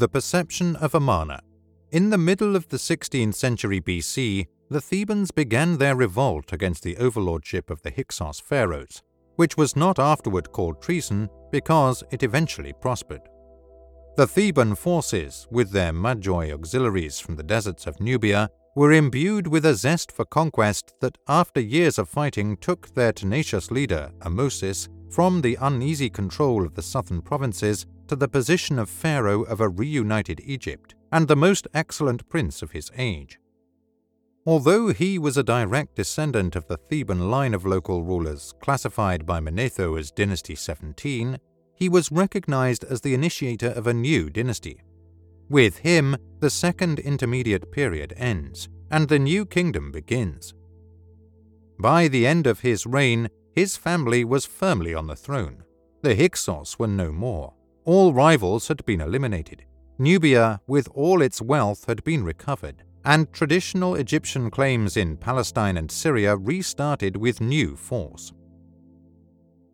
The perception of Amarna. In the middle of the 16th century BC, the Thebans began their revolt against the overlordship of the Hyksos pharaohs, which was not afterward called treason because it eventually prospered. The Theban forces, with their Medjay auxiliaries from the deserts of Nubia, were imbued with a zest for conquest that, after years of fighting, took their tenacious leader, Amosis, from the uneasy control of the southern provinces to the position of pharaoh of a reunited Egypt and the most excellent prince of his age. Although he was a direct descendant of the Theban line of local rulers, classified by Manetho as Dynasty 17, he was recognized as the initiator of a new dynasty. With him, the second intermediate period ends, and the new kingdom begins. By the end of his reign, his family was firmly on the throne. The Hyksos were no more. All rivals had been eliminated. Nubia, with all its wealth, had been recovered, and traditional Egyptian claims in Palestine and Syria restarted with new force.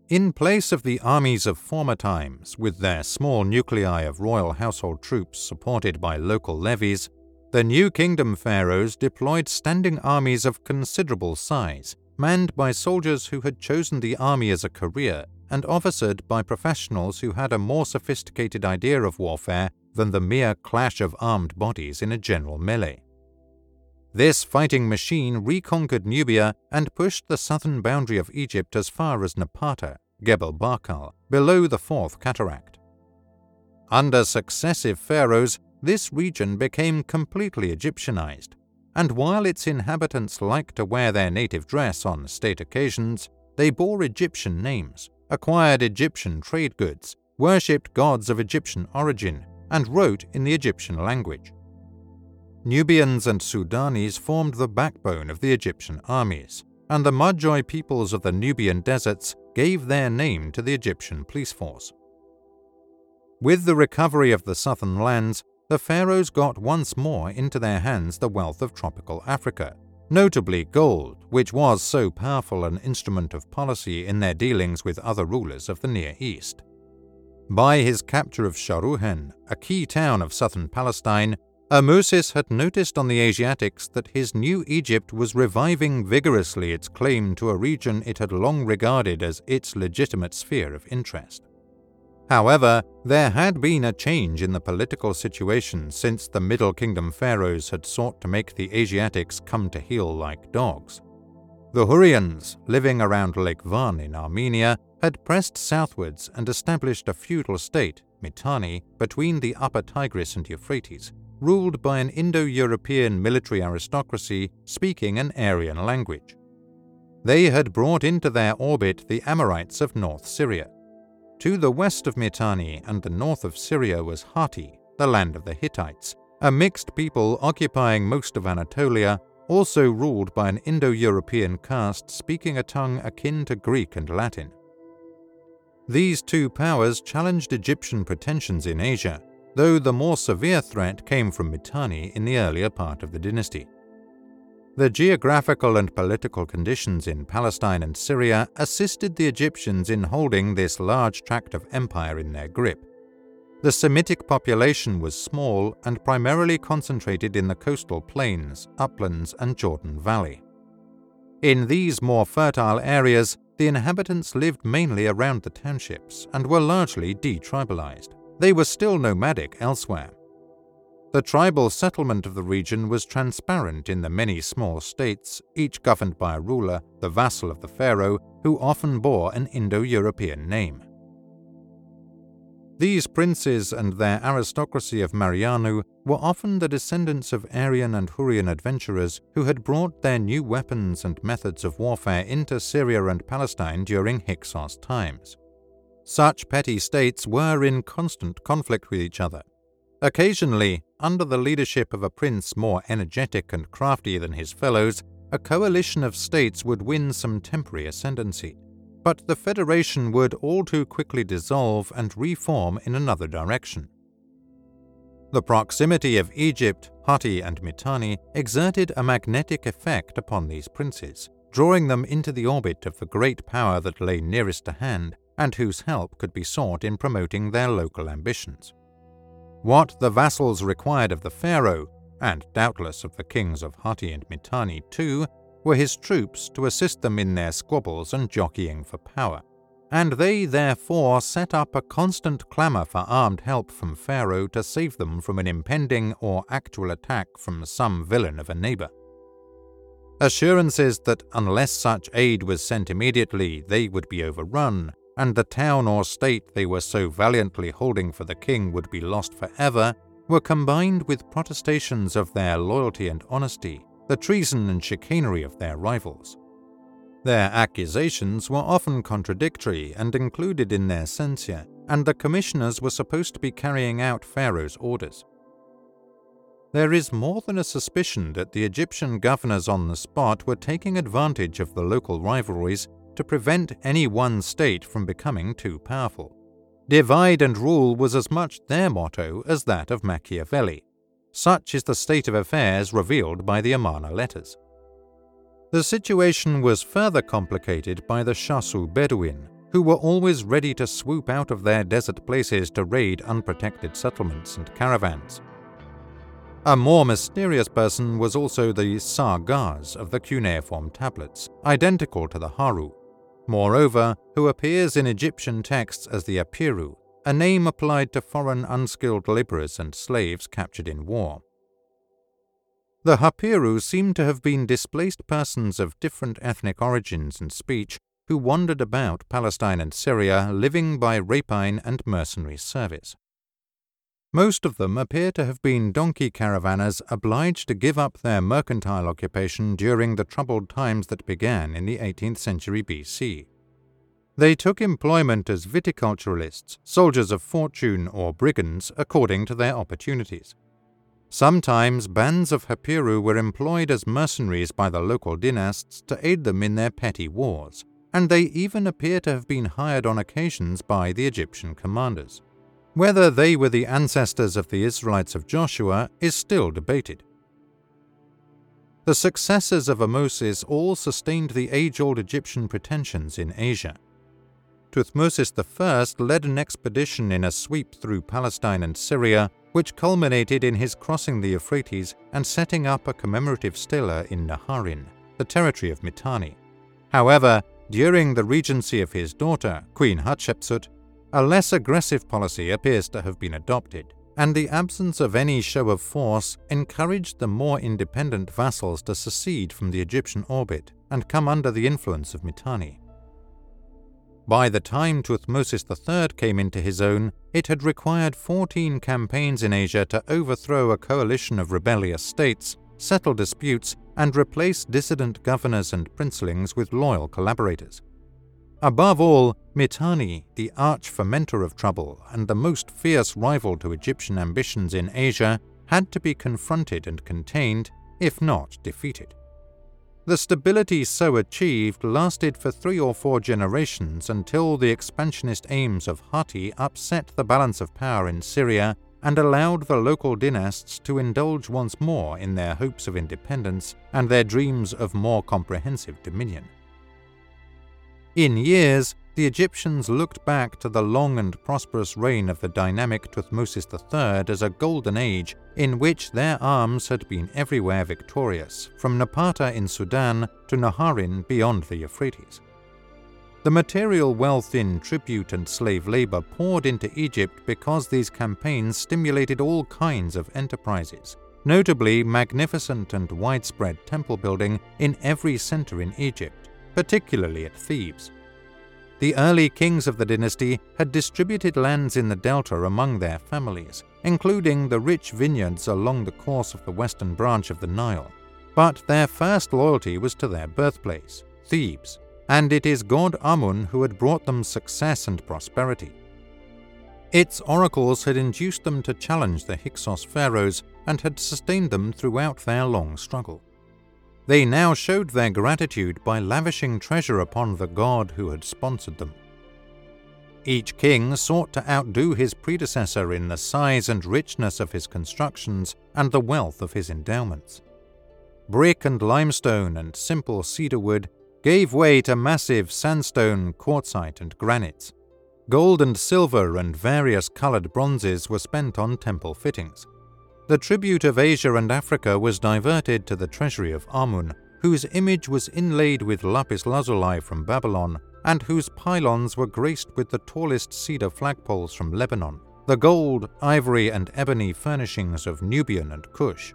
In place of the armies of former times, with their small nuclei of royal household troops supported by local levies, the New Kingdom pharaohs deployed standing armies of considerable size, manned by soldiers who had chosen the army as a career and officered by professionals who had a more sophisticated idea of warfare than the mere clash of armed bodies in a general melee. This fighting machine reconquered Nubia and pushed the southern boundary of Egypt as far as Napata, Gebel Barkal, below the Fourth Cataract. Under successive pharaohs, this region became completely Egyptianized, and while its inhabitants liked to wear their native dress on state occasions, they bore Egyptian names, acquired Egyptian trade goods, worshipped gods of Egyptian origin, and wrote in the Egyptian language. Nubians and Sudanese formed the backbone of the Egyptian armies, and the Medjay peoples of the Nubian deserts gave their name to the Egyptian police force. With the recovery of the southern lands, the pharaohs got once more into their hands the wealth of tropical Africa, notably gold, which was so powerful an instrument of policy in their dealings with other rulers of the Near East. By his capture of Sharuhen, a key town of southern Palestine, Ahmosis had noticed on the Asiatics that his new Egypt was reviving vigorously its claim to a region it had long regarded as its legitimate sphere of interest. However, there had been a change in the political situation since the Middle Kingdom pharaohs had sought to make the Asiatics come to heel like dogs. The Hurrians, living around Lake Van in Armenia, had pressed southwards and established a feudal state, Mitanni, between the upper Tigris and Euphrates, ruled by an Indo European military aristocracy speaking an Aryan language. They had brought into their orbit the Amorites of North Syria. To the west of Mitanni and the north of Syria was Hatti, the land of the Hittites, a mixed people occupying most of Anatolia, also ruled by an Indo European caste speaking a tongue akin to Greek and Latin. These two powers challenged Egyptian pretensions in Asia though the more severe threat came from Mitanni in the earlier part of the dynasty. The geographical and political conditions in Palestine and Syria assisted the Egyptians in holding this large tract of empire in their grip. The Semitic population was small and primarily concentrated in the coastal plains, uplands, and Jordan Valley. In these more fertile areas, the inhabitants lived mainly around the townships and were largely detribalized. They were still nomadic elsewhere. The tribal settlement of the region was transparent in the many small states, each governed by a ruler, the vassal of the pharaoh, who often bore an Indo European name. These princes and their aristocracy of Marianu were often the descendants of Aryan and Hurrian adventurers who had brought their new weapons and methods of warfare into Syria and Palestine during Hyksos times. Such petty states were in constant conflict with each other. Occasionally, under the leadership of a prince more energetic and crafty than his fellows, a coalition of states would win some temporary ascendancy. But the federation would all too quickly dissolve and reform in another direction. The proximity of Egypt, Hatti, and Mitanni exerted a magnetic effect upon these princes, drawing them into the orbit of the great power that lay nearest to hand and whose help could be sought in promoting their local ambitions. What the vassals required of the pharaoh, and doubtless of the kings of Hatti and Mitanni too, were his troops to assist them in their squabbles and jockeying for power. And they therefore set up a constant clamour for armed help from Pharaoh to save them from an impending or actual attack from some villain of a neighbour. Assurances that unless such aid was sent immediately, they would be overrun, and the town or state they were so valiantly holding for the king would be lost forever, were combined with protestations of their loyalty and honesty, the treason and chicanery of their rivals. Their accusations were often contradictory and included in their censure, and the commissioners were supposed to be carrying out Pharaoh's orders. There is more than a suspicion that the Egyptian governors on the spot were taking advantage of the local rivalries to prevent any one state from becoming too powerful. Divide and rule was as much their motto as that of Machiavelli. Such is the state of affairs revealed by the Amarna letters. The situation was further complicated by the Shasu Bedouin, who were always ready to swoop out of their desert places to raid unprotected settlements and caravans. A more mysterious person was also the Sargars of the cuneiform tablets, identical to the Haru, moreover, who appears in Egyptian texts as the Apiru, a name applied to foreign unskilled laborers and slaves captured in war. The Hapiru seem to have been displaced persons of different ethnic origins and speech who wandered about Palestine and Syria living by rapine and mercenary service. Most of them appear to have been donkey caravanners obliged to give up their mercantile occupation during the troubled times that began in the 18th century BC. They took employment as viticulturalists, soldiers of fortune, or brigands according to their opportunities. Sometimes bands of Hapiru were employed as mercenaries by the local dynasts to aid them in their petty wars, and they even appear to have been hired on occasions by the Egyptian commanders. Whether they were the ancestors of the Israelites of Joshua is still debated. The successors of Amosis all sustained the age old Egyptian pretensions in Asia. Thutmosis I led an expedition in a sweep through Palestine and Syria, which culminated in his crossing the Euphrates and setting up a commemorative stela in Naharin, the territory of Mitanni. However, during the regency of his daughter, Queen Hatshepsut, a less aggressive policy appears to have been adopted, and the absence of any show of force encouraged the more independent vassals to secede from the Egyptian orbit and come under the influence of Mitanni. By the time Thutmosis III came into his own, it had required 14 campaigns in Asia to overthrow a coalition of rebellious states, settle disputes, and replace dissident governors and princelings with loyal collaborators. Above all, Mitanni, the arch fomenter of trouble and the most fierce rival to Egyptian ambitions in Asia, had to be confronted and contained, if not defeated. The stability so achieved lasted for three or four generations until the expansionist aims of Hatti upset the balance of power in Syria and allowed the local dynasts to indulge once more in their hopes of independence and their dreams of more comprehensive dominion. In years, the Egyptians looked back to the long and prosperous reign of the dynamic Thutmosis III as a golden age in which their arms had been everywhere victorious, from Napata in Sudan to Naharin beyond the Euphrates. The material wealth in tribute and slave labor poured into Egypt because these campaigns stimulated all kinds of enterprises, notably magnificent and widespread temple building in every center in Egypt particularly at Thebes. The early kings of the dynasty had distributed lands in the delta among their families, including the rich vineyards along the course of the western branch of the Nile. But their first loyalty was to their birthplace, Thebes, and it is god Amun who had brought them success and prosperity. Its oracles had induced them to challenge the Hyksos pharaohs and had sustained them throughout their long struggle. They now showed their gratitude by lavishing treasure upon the god who had sponsored them. Each king sought to outdo his predecessor in the size and richness of his constructions and the wealth of his endowments. Brick and limestone and simple cedar wood gave way to massive sandstone, quartzite, and granites. Gold and silver and various coloured bronzes were spent on temple fittings. The tribute of Asia and Africa was diverted to the treasury of Amun, whose image was inlaid with lapis lazuli from Babylon and whose pylons were graced with the tallest cedar flagpoles from Lebanon, the gold, ivory, and ebony furnishings of Nubian and Kush.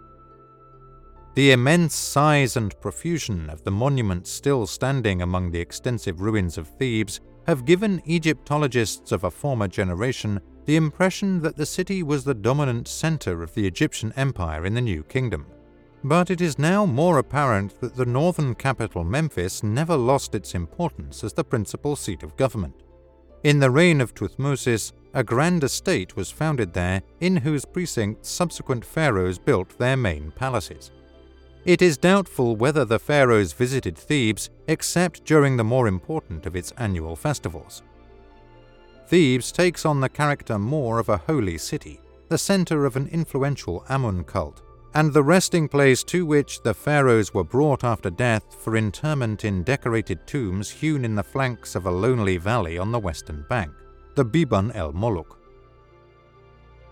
The immense size and profusion of the monuments still standing among the extensive ruins of Thebes have given Egyptologists of a former generation the impression that the city was the dominant center of the Egyptian empire in the New Kingdom. But it is now more apparent that the northern capital Memphis never lost its importance as the principal seat of government. In the reign of Thutmosis, a grand estate was founded there in whose precincts subsequent pharaohs built their main palaces. It is doubtful whether the pharaohs visited Thebes except during the more important of its annual festivals. Thebes takes on the character more of a holy city, the center of an influential Amun cult, and the resting place to which the pharaohs were brought after death for interment in decorated tombs hewn in the flanks of a lonely valley on the western bank, the Biban el Moluk.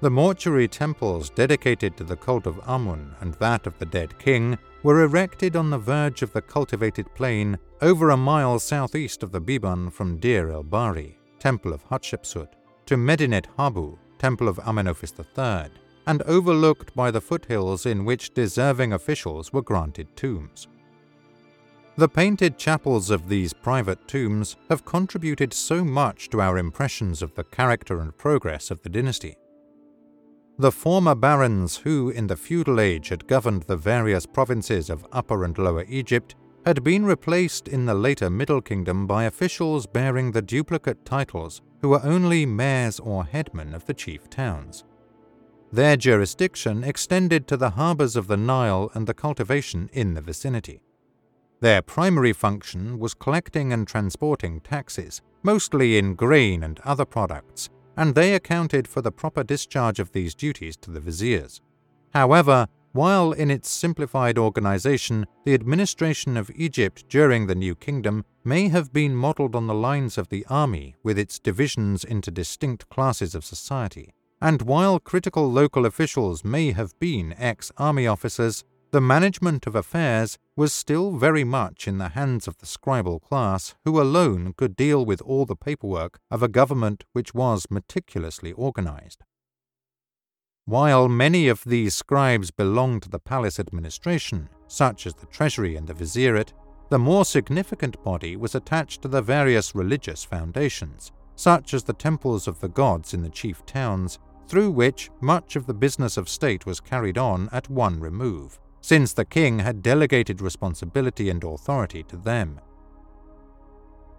The mortuary temples dedicated to the cult of Amun and that of the dead king were erected on the verge of the cultivated plain over a mile southeast of the Biban from Deir el Bahri, temple of Hatshepsut, to Medinet Habu, temple of Amenophis III, and overlooked by the foothills in which deserving officials were granted tombs. The painted chapels of these private tombs have contributed so much to our impressions of the character and progress of the dynasty. The former barons who, in the feudal age, had governed the various provinces of Upper and Lower Egypt had been replaced in the later Middle Kingdom by officials bearing the duplicate titles who were only mayors or headmen of the chief towns. Their jurisdiction extended to the harbours of the Nile and the cultivation in the vicinity. Their primary function was collecting and transporting taxes, mostly in grain and other products, and they accounted for the proper discharge of these duties to the viziers. However, while in its simplified organization, the administration of Egypt during the New Kingdom may have been modeled on the lines of the army with its divisions into distinct classes of society, and while critical local officials may have been ex army officers, the management of affairs was still very much in the hands of the scribal class, who alone could deal with all the paperwork of a government which was meticulously organized. While many of these scribes belonged to the palace administration, such as the treasury and the vizierate, the more significant body was attached to the various religious foundations, such as the temples of the gods in the chief towns through which much of the business of state was carried on at one remove, since the king had delegated responsibility and authority to them.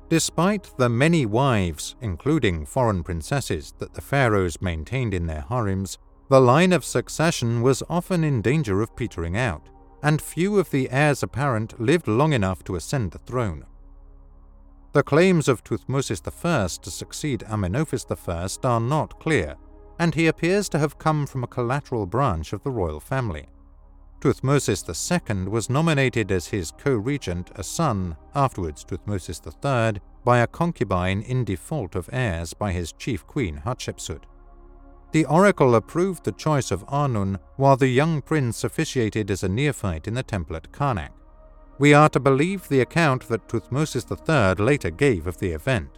Despite the many wives, including foreign princesses, that the pharaohs maintained in their harems, the line of succession was often in danger of petering out, and few of the heirs apparent lived long enough to ascend the throne. The claims of Thutmosis I to succeed Amenophis I are not clear, and he appears to have come from a collateral branch of the royal family. Thutmosis II was nominated as his co-regent a son, afterwards Thutmosis III, by a concubine in default of heirs by his chief queen Hatshepsut. The oracle approved the choice of Amun, while the young prince officiated as a neophyte in the temple at Karnak. We are to believe the account that Thutmosis III later gave of the event.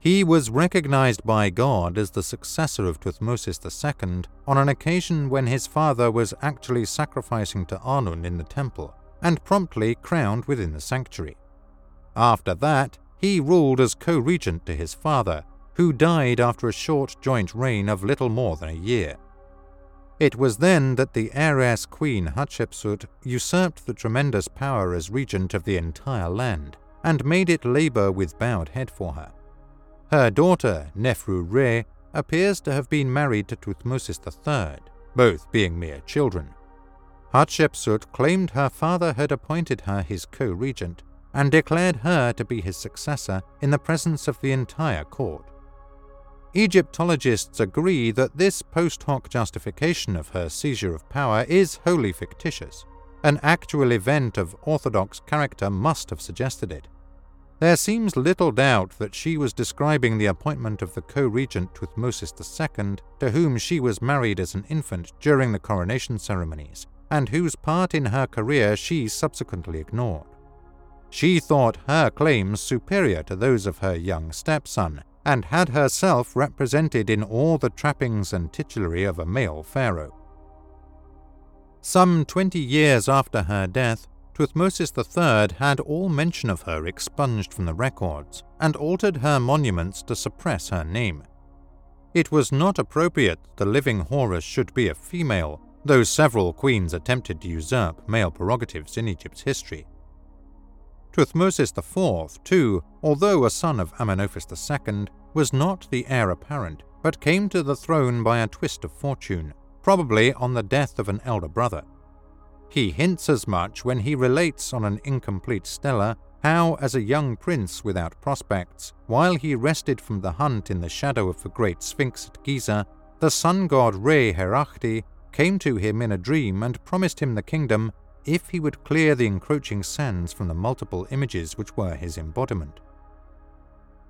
He was recognized by God as the successor of Thutmosis II on an occasion when his father was actually sacrificing to Amun in the temple and promptly crowned within the sanctuary. After that, he ruled as co regent to his father, who died after a short joint reign of little more than a year. It was then that the heiress queen Hatshepsut usurped the tremendous power as regent of the entire land and made it labor with bowed head for her. Her daughter, Nefru Re, appears to have been married to Thutmosis III, both being mere children. Hatshepsut claimed her father had appointed her his co regent and declared her to be his successor in the presence of the entire court. Egyptologists agree that this post hoc justification of her seizure of power is wholly fictitious. An actual event of orthodox character must have suggested it. there seems little doubt that she was describing the appointment of the co-regent Thutmosis II, to whom she was married as an infant during the coronation ceremonies, and whose part in her career she subsequently ignored. She thought her claims superior to those of her young stepson, and had herself represented in all the trappings and titulary of a male pharaoh. Some twenty years after her death, Thutmosis III had all mention of her expunged from the records and altered her monuments to suppress her name. It was not appropriate that the living Horus should be a female, though several queens attempted to usurp male prerogatives in Egypt's history. Thutmosis IV, too, although a son of Amenophis II, was not the heir apparent, but came to the throne by a twist of fortune, probably on the death of an elder brother. He hints as much when he relates on an incomplete stela how, as a young prince without prospects, while he rested from the hunt in the shadow of the great Sphinx at Giza, the sun god Re Herakhti came to him in a dream and promised him the kingdom if he would clear the encroaching sands from the multiple images which were his embodiment.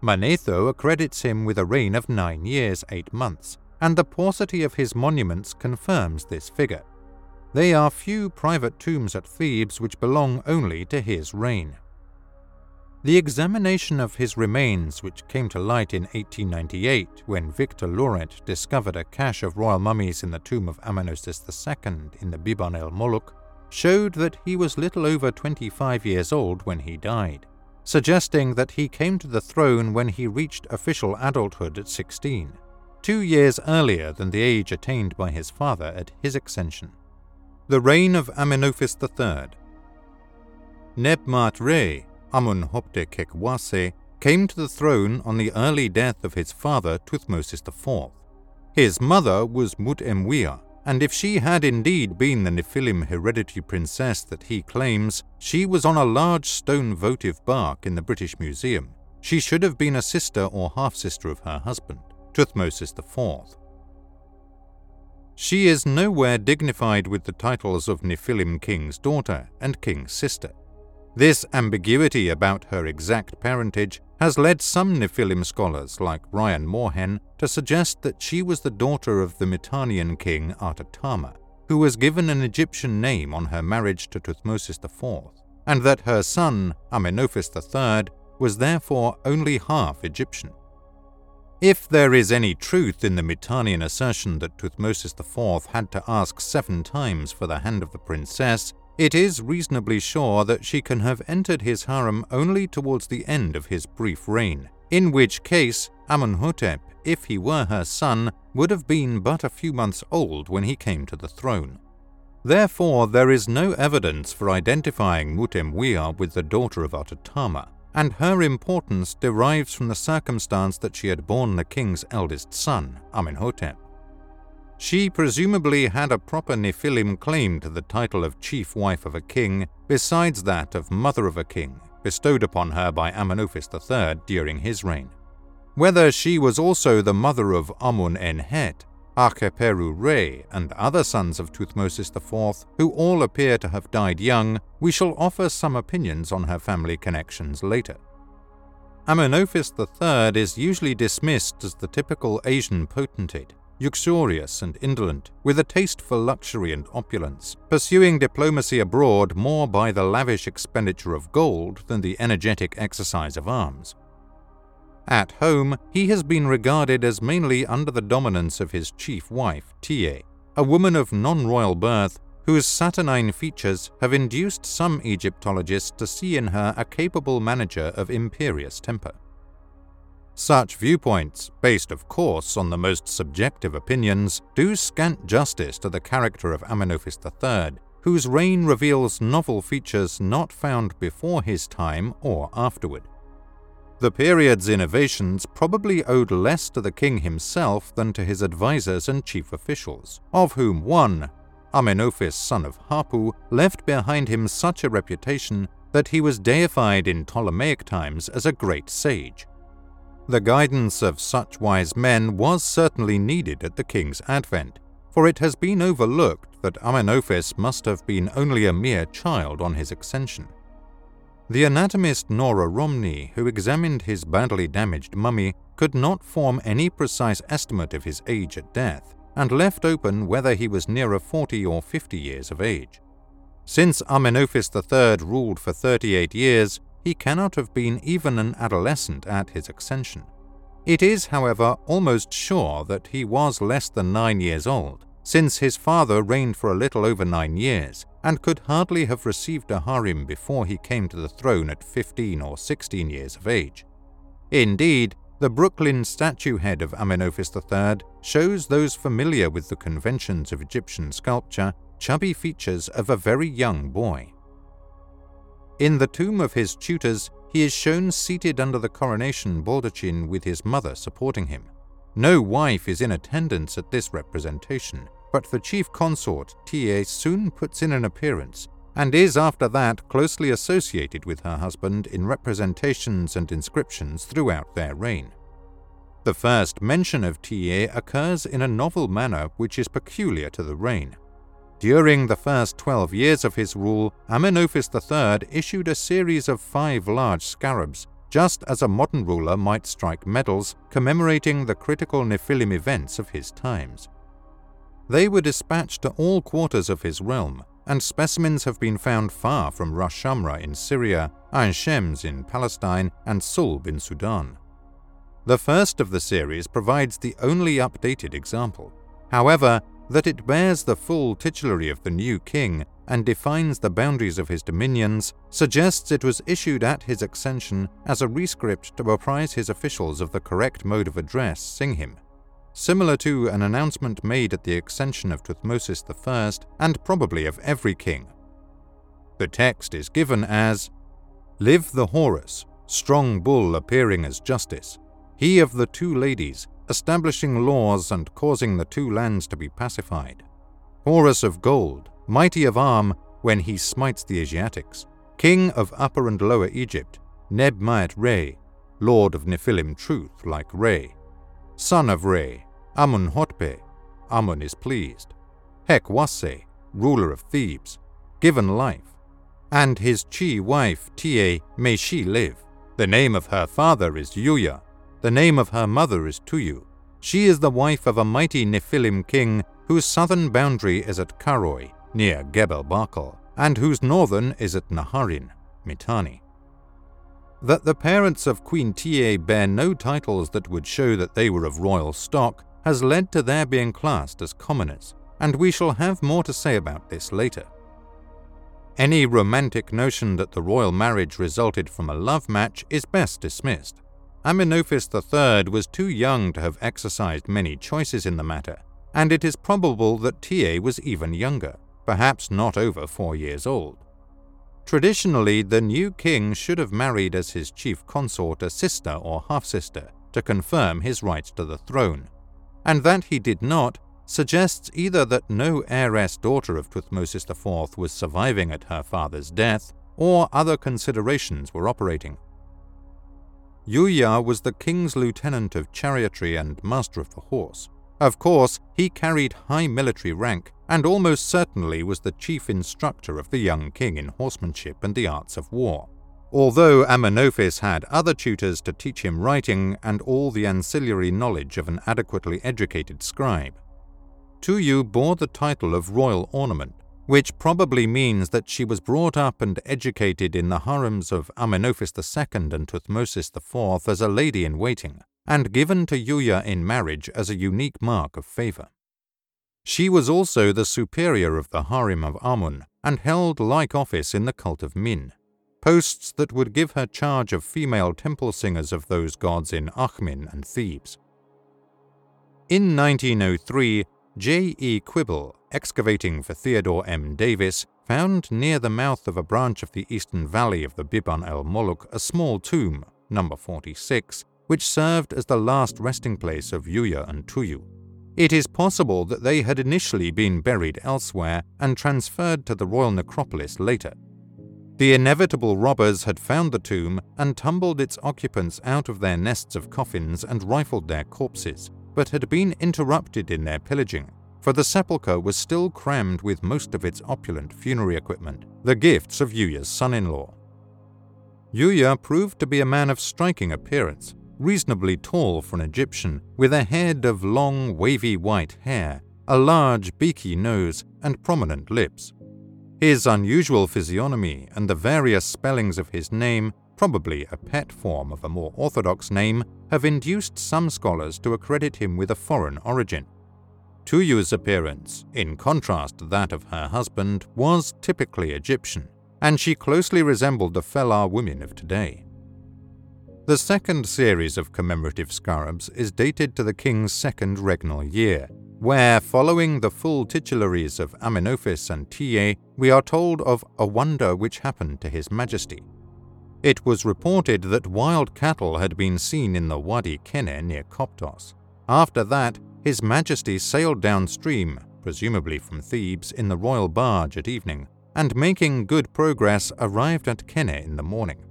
Manetho accredits him with a reign of nine years, eight months, and the paucity of his monuments confirms this figure. There are few private tombs at Thebes which belong only to his reign. The examination of his remains, which came to light in 1898 when Victor Loret discovered a cache of royal mummies in the tomb of Amenophis II in the Biban el Moluk, showed that he was little over 25 years old when he died, suggesting that he came to the throne when he reached official adulthood at 16, two years earlier than the age attained by his father at his accession. The reign of Amenophis III. Nebmat Re, Amunhotep Kekwase, came to the throne on the early death of his father Thutmosis IV. His mother was Mutemwia, and if she had indeed been the Nephilim hereditary princess that he claims, she was on a large stone votive bark in the British Museum. She should have been a sister or half sister of her husband, Thutmosis IV. She is nowhere dignified with the titles of Nephilim king's daughter and king's sister. This ambiguity about her exact parentage has led some Nephilim scholars, like Ryan Moorhen, to suggest that she was the daughter of the Mitannian king Artatama, who was given an Egyptian name on her marriage to Thutmosis IV, and that her son, Amenophis III, was therefore only half Egyptian. If there is any truth in the Mitannian assertion that Thutmosis IV had to ask seven times for the hand of the princess, it is reasonably sure that she can have entered his harem only towards the end of his brief reign, in which case Amenhotep, if he were her son, would have been but a few months old when he came to the throne. Therefore, there is no evidence for identifying Mutemwia with the daughter of Artatama, and her importance derives from the circumstance that she had borne the king's eldest son, Amenhotep. She presumably had a proper Nephilim claim to the title of chief wife of a king, besides that of mother of a king, bestowed upon her by Amenophis III during his reign. Whether she was also the mother of Amun en Het, Akheperu Re, and other sons of Thutmosis IV, who all appear to have died young, we shall offer some opinions on her family connections later. Amenophis III is usually dismissed as the typical Asian potentate, uxorious and indolent, with a taste for luxury and opulence, pursuing diplomacy abroad more by the lavish expenditure of gold than the energetic exercise of arms. At home, he has been regarded as mainly under the dominance of his chief wife, Tiye, a woman of non royal birth whose saturnine features have induced some Egyptologists to see in her a capable manager of imperious temper. Such viewpoints, based of course on the most subjective opinions, do scant justice to the character of Amenophis III, whose reign reveals novel features not found before his time or afterward. The period's innovations probably owed less to the king himself than to his advisers and chief officials, of whom one, Amenophis son of Hapu, left behind him such a reputation that he was deified in Ptolemaic times as a great sage. The guidance of such wise men was certainly needed at the king's advent, for it has been overlooked that Amenophis must have been only a mere child on his accession. The anatomist Nora Romney, who examined his badly damaged mummy, could not form any precise estimate of his age at death, and left open whether he was nearer 40 or 50 years of age. Since Amenophis III ruled for 38 years, he cannot have been even an adolescent at his accession. It is, however, almost sure that he was less than nine years old, since his father reigned for a little over nine years and could hardly have received a harem before he came to the throne at 15 or 16 years of age. Indeed, the Brooklyn statue head of Amenophis III shows those familiar with the conventions of Egyptian sculpture chubby features of a very young boy. In the tomb of his tutors, he is shown seated under the coronation baldachin with his mother supporting him. No wife is in attendance at this representation, but the chief consort, Tiye, soon puts in an appearance and is after that closely associated with her husband in representations and inscriptions throughout their reign. The first mention of Tiye occurs in a novel manner which is peculiar to the reign. During the first 12 years of his rule, Amenophis III issued a series of five large scarabs, just as a modern ruler might strike medals commemorating the critical Nephilim events of his times. They were dispatched to all quarters of his realm, and specimens have been found far from Ras Shamra in Syria, Ain Shems in Palestine, and Sulb in Sudan. The first of the series provides the only updated example. However, that it bears the full titulary of the new king and defines the boundaries of his dominions suggests it was issued at his accession as a rescript to apprise his officials of the correct mode of address sing him, similar to an announcement made at the accession of Thutmosis I and probably of every king. The text is given as Live the Horus, strong bull appearing as justice, he of the two ladies, establishing laws and causing the two lands to be pacified. Horus of gold, mighty of arm when he smites the Asiatics, king of Upper and Lower Egypt, Neb Maat Re, lord of Nephilim truth like Re, son of Re, Amun Hotpe, Amun is pleased. Hek Wasse, ruler of Thebes, given life. And his Chi wife, Tiye, may she live. The name of her father is Yuya. The name of her mother is Tuyu. She is the wife of a mighty Nephilim king whose southern boundary is at Karoi, near Gebel Barkal, and whose northern is at Naharin, Mitanni. That the parents of Queen Tiye bear no titles that would show that they were of royal stock has led to their being classed as commoners, and we shall have more to say about this later. Any romantic notion that the royal marriage resulted from a love match is best dismissed. Amenophis III was too young to have exercised many choices in the matter, and it is probable that Tiye was even younger, perhaps not over four years old. Traditionally, the new king should have married as his chief consort a sister or half sister to confirm his rights to the throne, and that he did not suggests either that no heiress daughter of Thutmosis IV was surviving at her father's death, or other considerations were operating. Yuya was the king's lieutenant of chariotry and master of the horse. Of course, he carried high military rank and almost certainly was the chief instructor of the young king in horsemanship and the arts of war although Amenophis had other tutors to teach him writing and all the ancillary knowledge of an adequately educated scribe. Tuyu bore the title of royal ornament, which probably means that she was brought up and educated in the harems of Amenophis II and Thutmosis IV as a lady in waiting, and given to Yuya in marriage as a unique mark of favor. She was also the superior of the harem of Amun and held like office in the cult of Min, posts that would give her charge of female temple singers of those gods in Akhmin and Thebes. In 1903, J. E. Quibell, excavating for Theodore M. Davis, found near the mouth of a branch of the eastern valley of the Biban el Moluk a small tomb, number 46, which served as the last resting place of Yuya and Tuyu. It is possible that they had initially been buried elsewhere and transferred to the royal necropolis later. The inevitable robbers had found the tomb and tumbled its occupants out of their nests of coffins and rifled their corpses, but had been interrupted in their pillaging, for the sepulchre was still crammed with most of its opulent funerary equipment, the gifts of Yuya's son in law. Yuya proved to be a man of striking appearance, reasonably tall for an Egyptian, with a head of long, wavy white hair, a large, beaky nose, and prominent lips. His unusual physiognomy and the various spellings of his name, probably a pet form of a more orthodox name, have induced some scholars to accredit him with a foreign origin. Tuyu's appearance, in contrast to that of her husband, was typically Egyptian, and she closely resembled the Felah women of today. The second series of commemorative scarabs is dated to the king's second regnal year, where, following the full titularies of Amenophis and Tiye, we are told of a wonder which happened to His Majesty. It was reported that wild cattle had been seen in the Wadi Kene near Koptos. After that, His Majesty sailed downstream, presumably from Thebes, in the royal barge at evening, and making good progress arrived at Kene in the morning.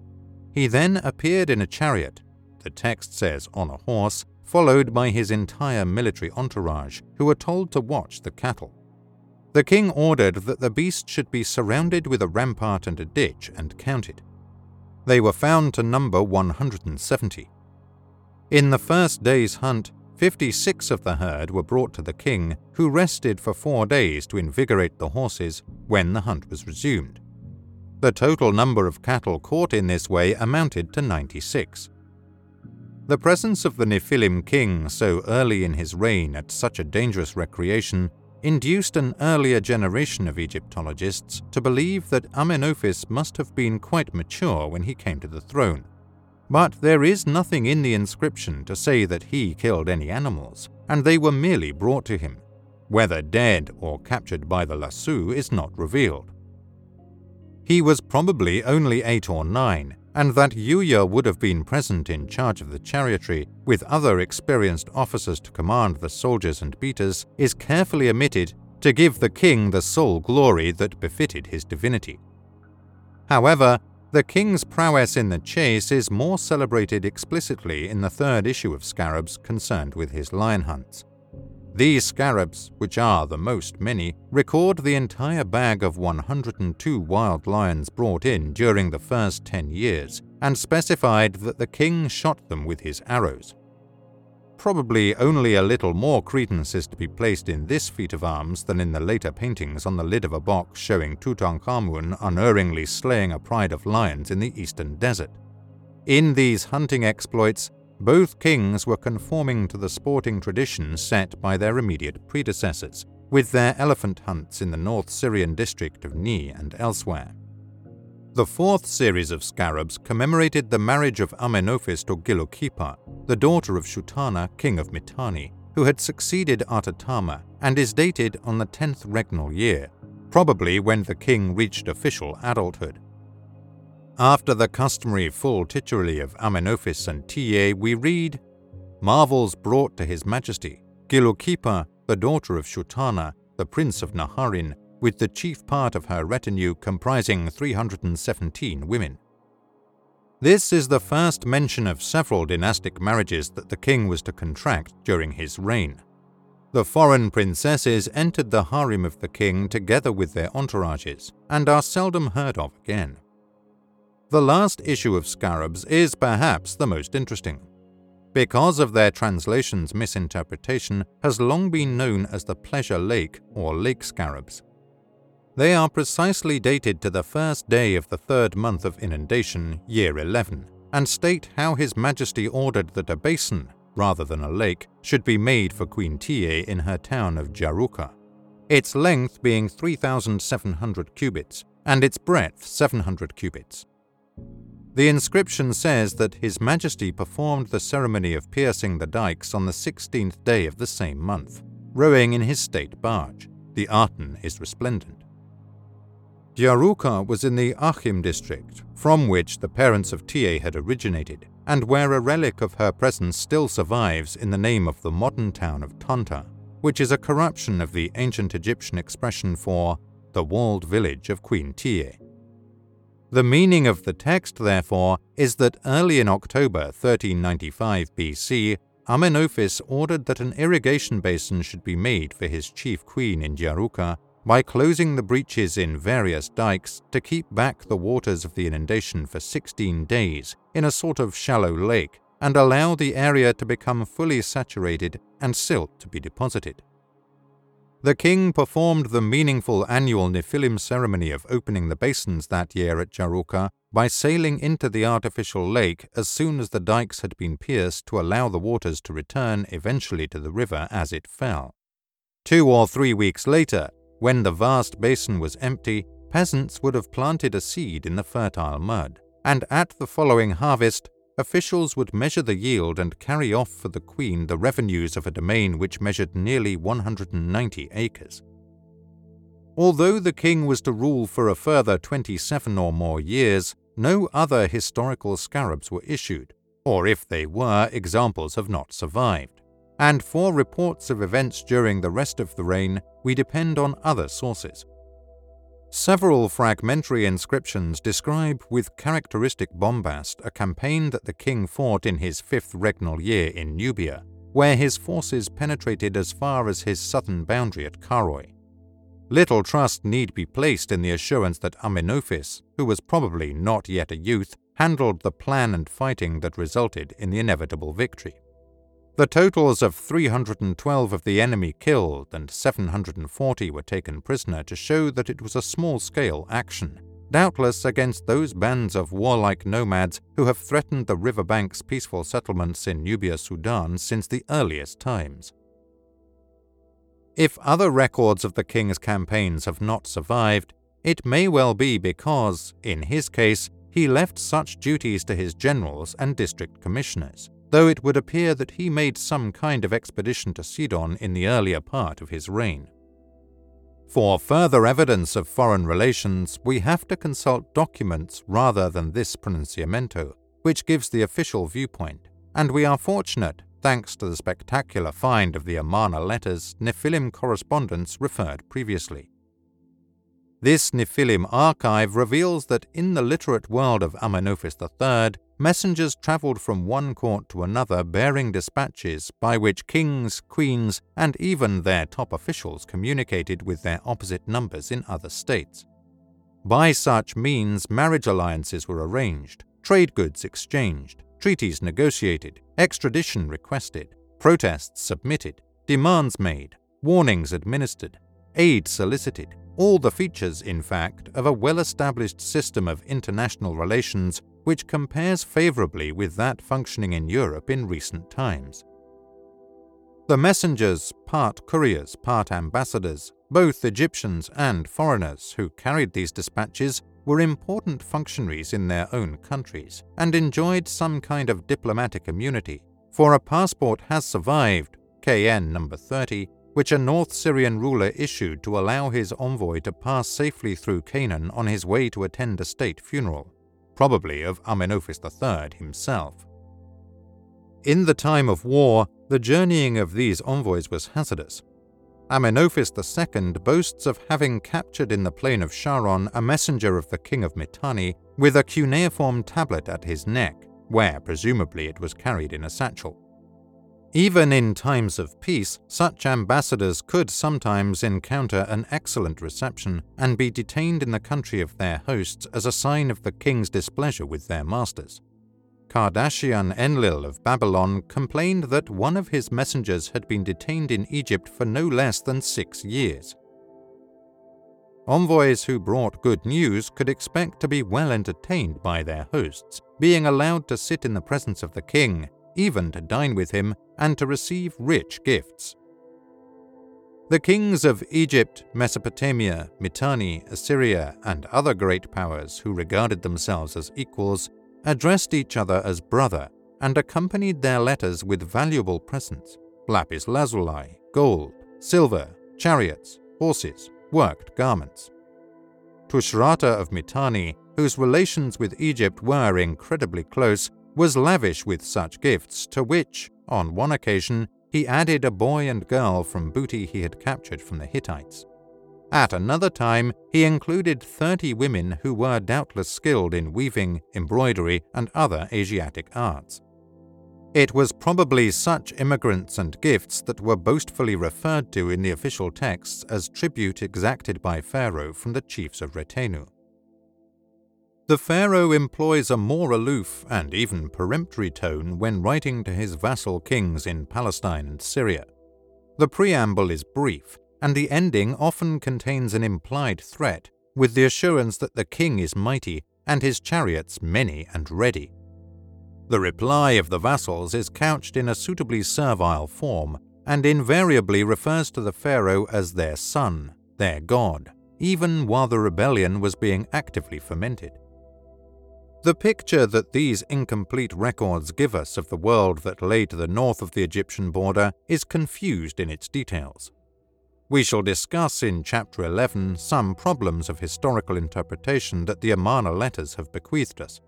He then appeared in a chariot, the text says on a horse, followed by his entire military entourage, who were told to watch the cattle. The king ordered that the beast should be surrounded with a rampart and a ditch and counted. They were found to number 170. In the first day's hunt, 56 of the herd were brought to the king, who rested for four days to invigorate the horses when the hunt was resumed. The total number of cattle caught in this way amounted to 96. The presence of the Nephilim king so early in his reign at such a dangerous recreation induced an earlier generation of Egyptologists to believe that Amenophis must have been quite mature when he came to the throne. But there is nothing in the inscription to say that he killed any animals, and they were merely brought to him. Whether dead or captured by the lasso is not revealed. He was probably only eight or nine, and that Yuya would have been present in charge of the chariotry with other experienced officers to command the soldiers and beaters is carefully omitted to give the king the sole glory that befitted his divinity. However, the king's prowess in the chase is more celebrated explicitly in the third issue of Scarabs concerned with his lion hunts. These scarabs, which are the most many, record the entire bag of 102 wild lions brought in during the first 10 years and specified that the king shot them with his arrows. Probably only a little more credence is to be placed in this feat of arms than in the later paintings on the lid of a box showing Tutankhamun unerringly slaying a pride of lions in the eastern desert. In these hunting exploits, both kings were conforming to the sporting traditions set by their immediate predecessors, with their elephant hunts in the North Syrian district of Ni and elsewhere. The fourth series of scarabs commemorated the marriage of Amenophis to Gilukipa, the daughter of Shutana, king of Mitanni, who had succeeded Artatama and is dated on the 10th regnal year, probably when the king reached official adulthood. After the customary full titulary of Amenophis and Tiye, we read, Marvels brought to His Majesty, Gilukipa, the daughter of Shutana, the prince of Naharin, with the chief part of her retinue comprising 317 women. This is the first mention of several dynastic marriages that the king was to contract during his reign. The foreign princesses entered the harem of the king together with their entourages and are seldom heard of again. The last issue of Scarabs is perhaps the most interesting, because of their translation's misinterpretation has long been known as the Pleasure Lake or Lake Scarabs. They are precisely dated to the first day of the third month of inundation, year 11, and state how His Majesty ordered that a basin, rather than a lake, should be made for Queen Tiye in her town of Jaruka, its length being 3,700 cubits and its breadth 700 cubits. The inscription says that His Majesty performed the ceremony of piercing the dikes on the 16th day of the same month, rowing in his state barge. The Aten is resplendent. Jaruka was in the Achim district, from which the parents of Tiye had originated, and where a relic of her presence still survives in the name of the modern town of Tanta, which is a corruption of the ancient Egyptian expression for the walled village of Queen Tiye. The meaning of the text, therefore, is that early in October 1395 BC, Amenophis ordered that an irrigation basin should be made for his chief queen in Jaruka by closing the breaches in various dikes to keep back the waters of the inundation for 16 days in a sort of shallow lake and allow the area to become fully saturated and silt to be deposited. The king performed the meaningful annual Nephilim ceremony of opening the basins that year at Jaruka by sailing into the artificial lake as soon as the dikes had been pierced to allow the waters to return eventually to the river as it fell. Two or three weeks later, when the vast basin was empty, peasants would have planted a seed in the fertile mud, and at the following harvest, officials would measure the yield and carry off for the queen the revenues of a domain which measured nearly 190 acres. Although the king was to rule for a further 27 or more years, no other historical scarabs were issued, or if they were, examples have not survived. And for reports of events during the rest of the reign, we depend on other sources. Several fragmentary inscriptions describe with characteristic bombast a campaign that the king fought in his fifth regnal year in Nubia, where his forces penetrated as far as his southern boundary at Karoi. Little trust need be placed in the assurance that Amenophis, who was probably not yet a youth, handled the plan and fighting that resulted in the inevitable victory. The totals of 312 of the enemy killed and 740 were taken prisoner to show that it was a small scale action, doubtless against those bands of warlike nomads who have threatened the riverbank's peaceful settlements in Nubia, Sudan since the earliest times. If other records of the king's campaigns have not survived, it may well be because, in his case, he left such duties to his generals and district commissioners though it would appear that he made some kind of expedition to Sidon in the earlier part of his reign. For further evidence of foreign relations, we have to consult documents rather than this pronunciamento, which gives the official viewpoint, and we are fortunate, thanks to the spectacular find of the Amarna letters, Nephilim correspondence referred previously. This Nephilim archive reveals that in the literate world of Amenophis III, messengers travelled from one court to another bearing dispatches by which kings, queens, and even their top officials communicated with their opposite numbers in other states. By such means, marriage alliances were arranged, trade goods exchanged, treaties negotiated, extradition requested, protests submitted, demands made, warnings administered, aid solicited, all the features, in fact, of a well established system of international relations which compares favorably with that functioning in Europe in recent times. The messengers, part couriers, part ambassadors, both Egyptians and foreigners who carried these dispatches, were important functionaries in their own countries and enjoyed some kind of diplomatic immunity, for a passport has survived, KN number 30, which a North Syrian ruler issued to allow his envoy to pass safely through Canaan on his way to attend a state funeral probably of Amenophis III himself. In the time of war, the journeying of these envoys was hazardous. Amenophis II boasts of having captured in the plain of Sharon a messenger of the king of Mitanni with a cuneiform tablet at his neck, where presumably it was carried in a satchel. Even in times of peace, such ambassadors could sometimes encounter an excellent reception and be detained in the country of their hosts as a sign of the king's displeasure with their masters. Kadashman-Enlil of Babylon complained that one of his messengers had been detained in Egypt for no less than six years. Envoys who brought good news could expect to be well entertained by their hosts, being allowed to sit in the presence of the king even to dine with him and to receive rich gifts. The kings of Egypt, Mesopotamia, Mitanni, Assyria, and other great powers who regarded themselves as equals addressed each other as brother and accompanied their letters with valuable presents lapis lazuli, gold, silver, chariots, horses, worked garments. Tushratta of Mitanni, whose relations with Egypt were incredibly close, was lavish with such gifts, to which, on one occasion, he added a boy and girl from booty he had captured from the Hittites. At another time, he included 30 women who were doubtless skilled in weaving, embroidery, and other Asiatic arts. It was probably such immigrants and gifts that were boastfully referred to in the official texts as tribute exacted by Pharaoh from the chiefs of Retenu. The pharaoh employs a more aloof and even peremptory tone when writing to his vassal kings in Palestine and Syria. The preamble is brief, and the ending often contains an implied threat, with the assurance that the king is mighty and his chariots many and ready. The reply of the vassals is couched in a suitably servile form and invariably refers to the pharaoh as their son, their god, even while the rebellion was being actively fomented. The picture that these incomplete records give us of the world that lay to the north of the Egyptian border is confused in its details. We shall discuss in Chapter 11 some problems of historical interpretation that the Amarna letters have bequeathed us.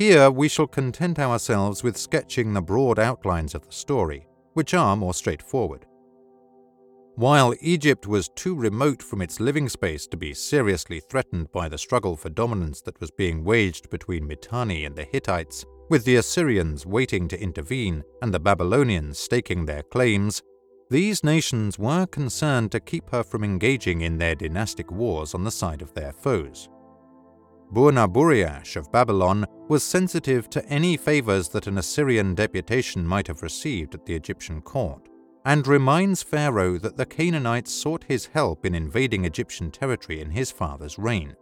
Here we shall content ourselves with sketching the broad outlines of the story, which are more straightforward. While Egypt was too remote from its living space to be seriously threatened by the struggle for dominance that was being waged between Mitanni and the Hittites, with the Assyrians waiting to intervene and the Babylonians staking their claims, these nations were concerned to keep her from engaging in their dynastic wars on the side of their foes. Burnaburiash of Babylon was sensitive to any favors that an Assyrian deputation might have received at the Egyptian court and reminds Pharaoh that the Canaanites sought his help in invading Egyptian territory in his father's reign.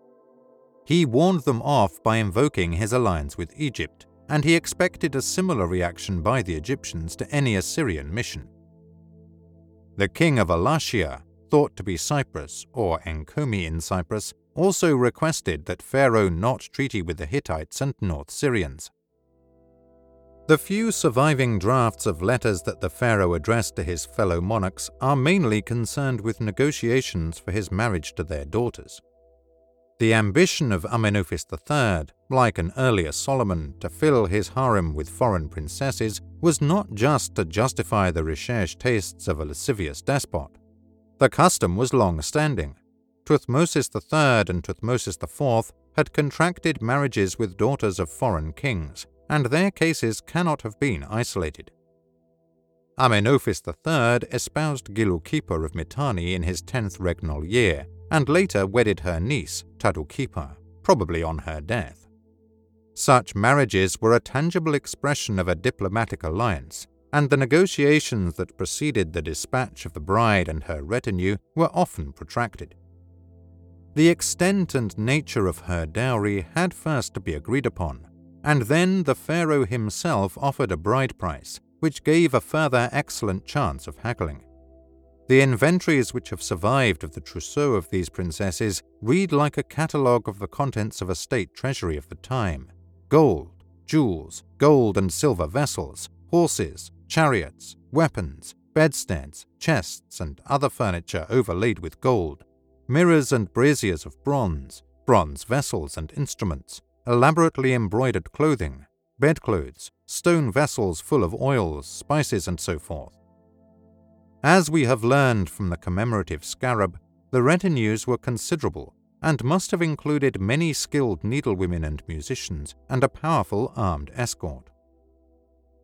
He warned them off by invoking his alliance with Egypt, and he expected a similar reaction by the Egyptians to any Assyrian mission. The king of Alashiya, thought to be Cyprus or Enkomi in Cyprus, also requested that Pharaoh not treaty with the Hittites and North Syrians. The few surviving drafts of letters that the pharaoh addressed to his fellow monarchs are mainly concerned with negotiations for his marriage to their daughters. The ambition of Amenophis III, like an earlier Solomon, to fill his harem with foreign princesses was not just to justify the recherche tastes of a lascivious despot. The custom was long standing. Thutmosis III and Thutmosis IV had contracted marriages with daughters of foreign kings, and their cases cannot have been isolated. Amenophis III espoused Gilukhipa of Mitanni in his tenth regnal year, and later wedded her niece, Tadukhipa, probably on her death. Such marriages were a tangible expression of a diplomatic alliance, and the negotiations that preceded the dispatch of the bride and her retinue were often protracted. The extent and nature of her dowry had first to be agreed upon, and then the pharaoh himself offered a bride price, which gave a further excellent chance of haggling. The inventories which have survived of the trousseau of these princesses read like a catalogue of the contents of a state treasury of the time. Gold, jewels, gold and silver vessels, horses, chariots, weapons, bedsteads, chests, and other furniture overlaid with gold, mirrors and braziers of bronze, bronze vessels and instruments, elaborately embroidered clothing, bedclothes, stone vessels full of oils, spices, and so forth. As we have learned from the commemorative scarab, the retinues were considerable and must have included many skilled needlewomen and musicians and a powerful armed escort.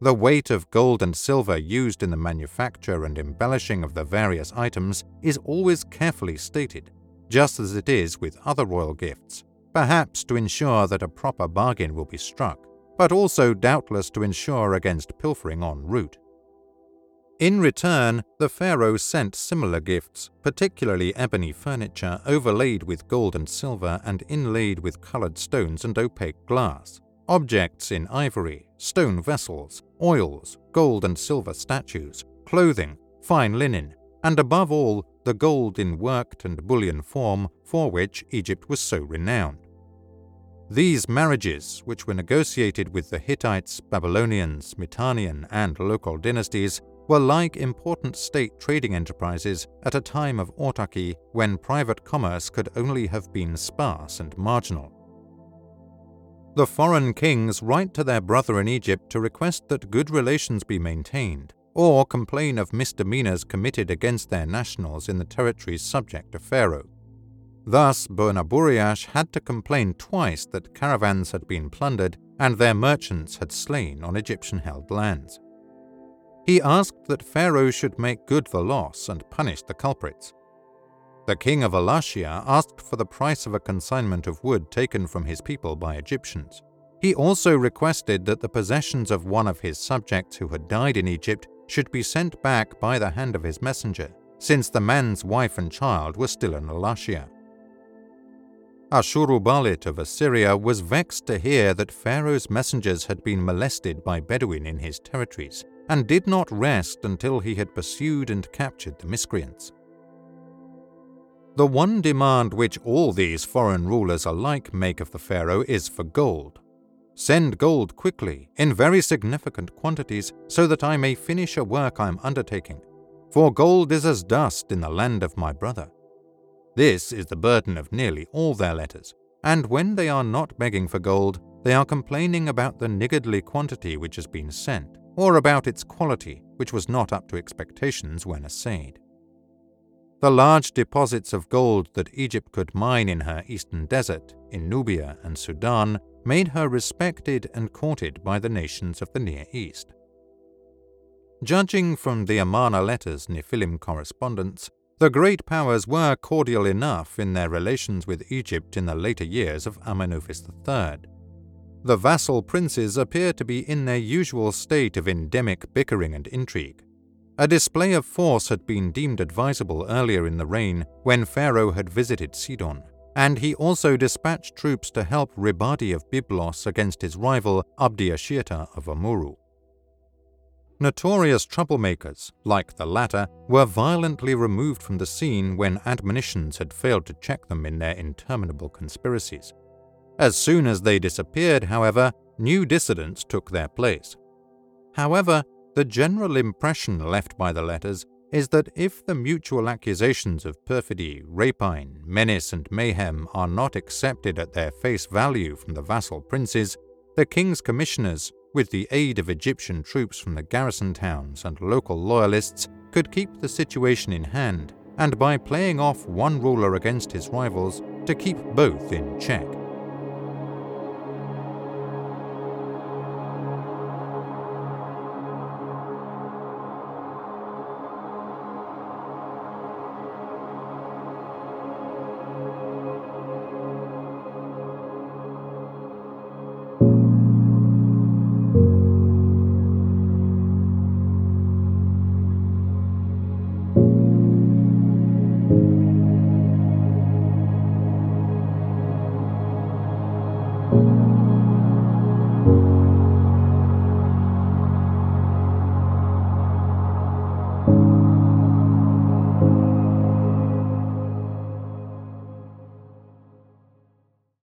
The weight of gold and silver used in the manufacture and embellishing of the various items is always carefully stated, just as it is with other royal gifts, perhaps to ensure that a proper bargain will be struck, but also doubtless to ensure against pilfering en route. In return, the pharaoh sent similar gifts, particularly ebony furniture overlaid with gold and silver and inlaid with colored stones and opaque glass, objects in ivory, stone vessels, oils, gold and silver statues, clothing, fine linen, and above all, the gold in worked and bullion form for which Egypt was so renowned. These marriages, which were negotiated with the Hittites, Babylonians, Mitannian, and local dynasties, were like important state trading enterprises at a time of autarky when private commerce could only have been sparse and marginal. The foreign kings write to their brother in Egypt to request that good relations be maintained, or complain of misdemeanors committed against their nationals in the territories subject to Pharaoh. Thus, Burnaburiash had to complain twice that caravans had been plundered and their merchants had slain on Egyptian held lands. he asked that Pharaoh should make good the loss and punish the culprits. The king of Alashiya asked for the price of a consignment of wood taken from his people by Egyptians. He also requested that the possessions of one of his subjects who had died in Egypt should be sent back by the hand of his messenger, since the man's wife and child were still in Alashiya. Ashur-uballit of Assyria was vexed to hear that Pharaoh's messengers had been molested by Bedouin in his territories, and did not rest until he had pursued and captured the miscreants. The one demand which all these foreign rulers alike make of the Pharaoh is for gold. Send gold quickly, in very significant quantities, so that I may finish a work I am undertaking, for gold is as dust in the land of my brother. This is the burden of nearly all their letters, and when they are not begging for gold, they are complaining about the niggardly quantity which has been sent, or about its quality, which was not up to expectations when assayed. The large deposits of gold that Egypt could mine in her eastern desert, in Nubia and Sudan, made her respected and courted by the nations of the Near East. Judging from the Amarna letters Nephilim correspondence, the great powers were cordial enough in their relations with Egypt in the later years of Amenophis III. The vassal princes appear to be in their usual state of endemic bickering and intrigue. A display of force had been deemed advisable earlier in the reign when Pharaoh had visited Sidon, and he also dispatched troops to help Rib-Addi of Byblos against his rival Abdiashirta of Amurru. Notorious troublemakers, like the latter, were violently removed from the scene when admonitions had failed to check them in their interminable conspiracies. As soon as they disappeared, however, new dissidents took their place. However, the general impression left by the letters is that if the mutual accusations of perfidy, rapine, menace, and mayhem are not accepted at their face value from the vassal princes, the king's commissioners, with the aid of Egyptian troops from the garrison towns and local loyalists, could keep the situation in hand, and by playing off one ruler against his rivals, to keep both in check.